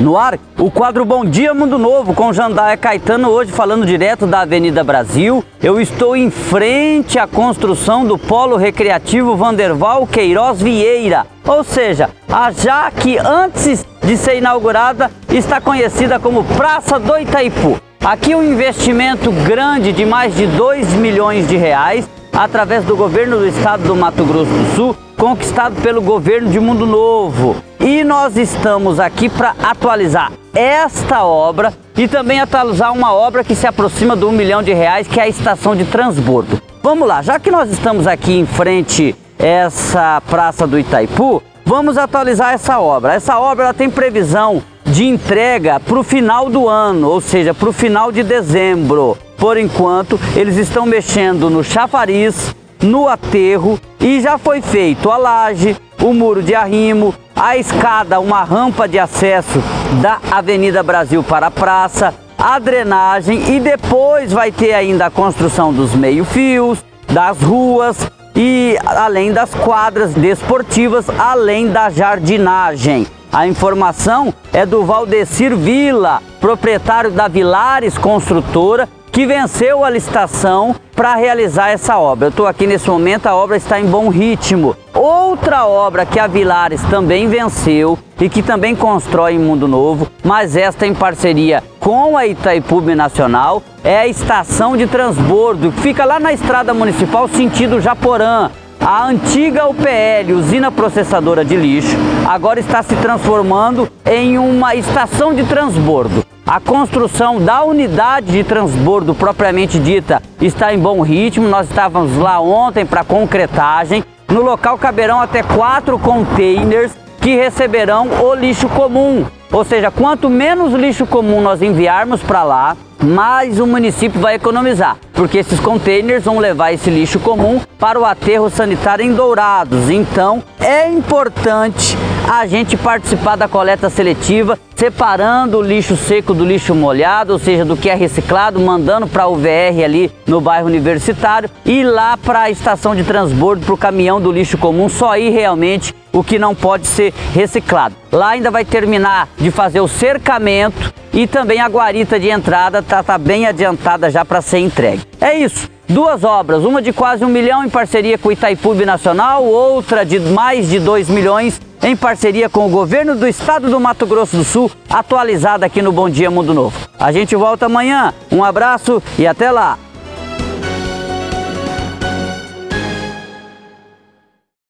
No ar, o quadro Bom Dia Mundo Novo com Jandaia Caetano, hoje falando direto da Avenida Brasil. Eu estou em frente à construção do Polo Recreativo Vanderval Queiroz Vieira, ou seja, a já que antes de ser inaugurada está conhecida como Praça do Itaipu. Aqui um investimento grande de mais de 2 milhões de reais através do governo do estado do Mato Grosso do Sul, conquistado pelo governo de Mundo Novo. E nós estamos aqui para atualizar esta obra e também atualizar uma obra que se aproxima do um milhão de reais, que é a estação de transbordo. Vamos lá, já que nós estamos aqui em frente a essa praça do Itaipu, vamos atualizar essa obra. Essa obra tem previsão de entrega para o final do ano, ou seja, para o final de dezembro. Por enquanto, eles estão mexendo no chafariz, no aterro e já foi feito a laje, o muro de arrimo, a escada, uma rampa de acesso da Avenida Brasil para a praça, a drenagem e depois vai ter ainda a construção dos meio-fios, das ruas e além das quadras desportivas, além da jardinagem. A informação é do Valdecir Vila, proprietário da Vilares Construtora, que venceu a licitação para realizar essa obra. Eu estou aqui nesse momento, a obra está em bom ritmo. Outra obra que a Vilares também venceu e que também constrói em Mundo Novo, mas esta em parceria com a Itaipu Nacional, é a estação de transbordo, que fica lá na estrada municipal sentido Japorã. A antiga UPL, usina processadora de lixo, agora está se transformando em uma estação de transbordo. A construção da unidade de transbordo propriamente dita está em bom ritmo. Nós estávamos lá ontem para concretagem. No local caberão até quatro containers que receberão o lixo comum. Ou seja, quanto menos lixo comum nós enviarmos para lá, mais o município vai economizar, porque esses containers vão levar esse lixo comum para o aterro sanitário em Dourados. Então, é importante a gente participar da coleta seletiva, separando o lixo seco do lixo molhado, ou seja, do que é reciclado, mandando para o VR ali no bairro universitário e lá para a estação de transbordo, para o caminhão do lixo comum, só ir realmente o que não pode ser reciclado. Lá ainda vai terminar de fazer o cercamento e também a guarita de entrada está tá bem adiantada já para ser entregue. É isso. Duas obras, uma de quase um milhão em parceria com o Itaipu Nacional, outra de mais de dois milhões em parceria com o governo do estado do Mato Grosso do Sul, atualizada aqui no Bom Dia Mundo Novo. A gente volta amanhã. Um abraço e até lá!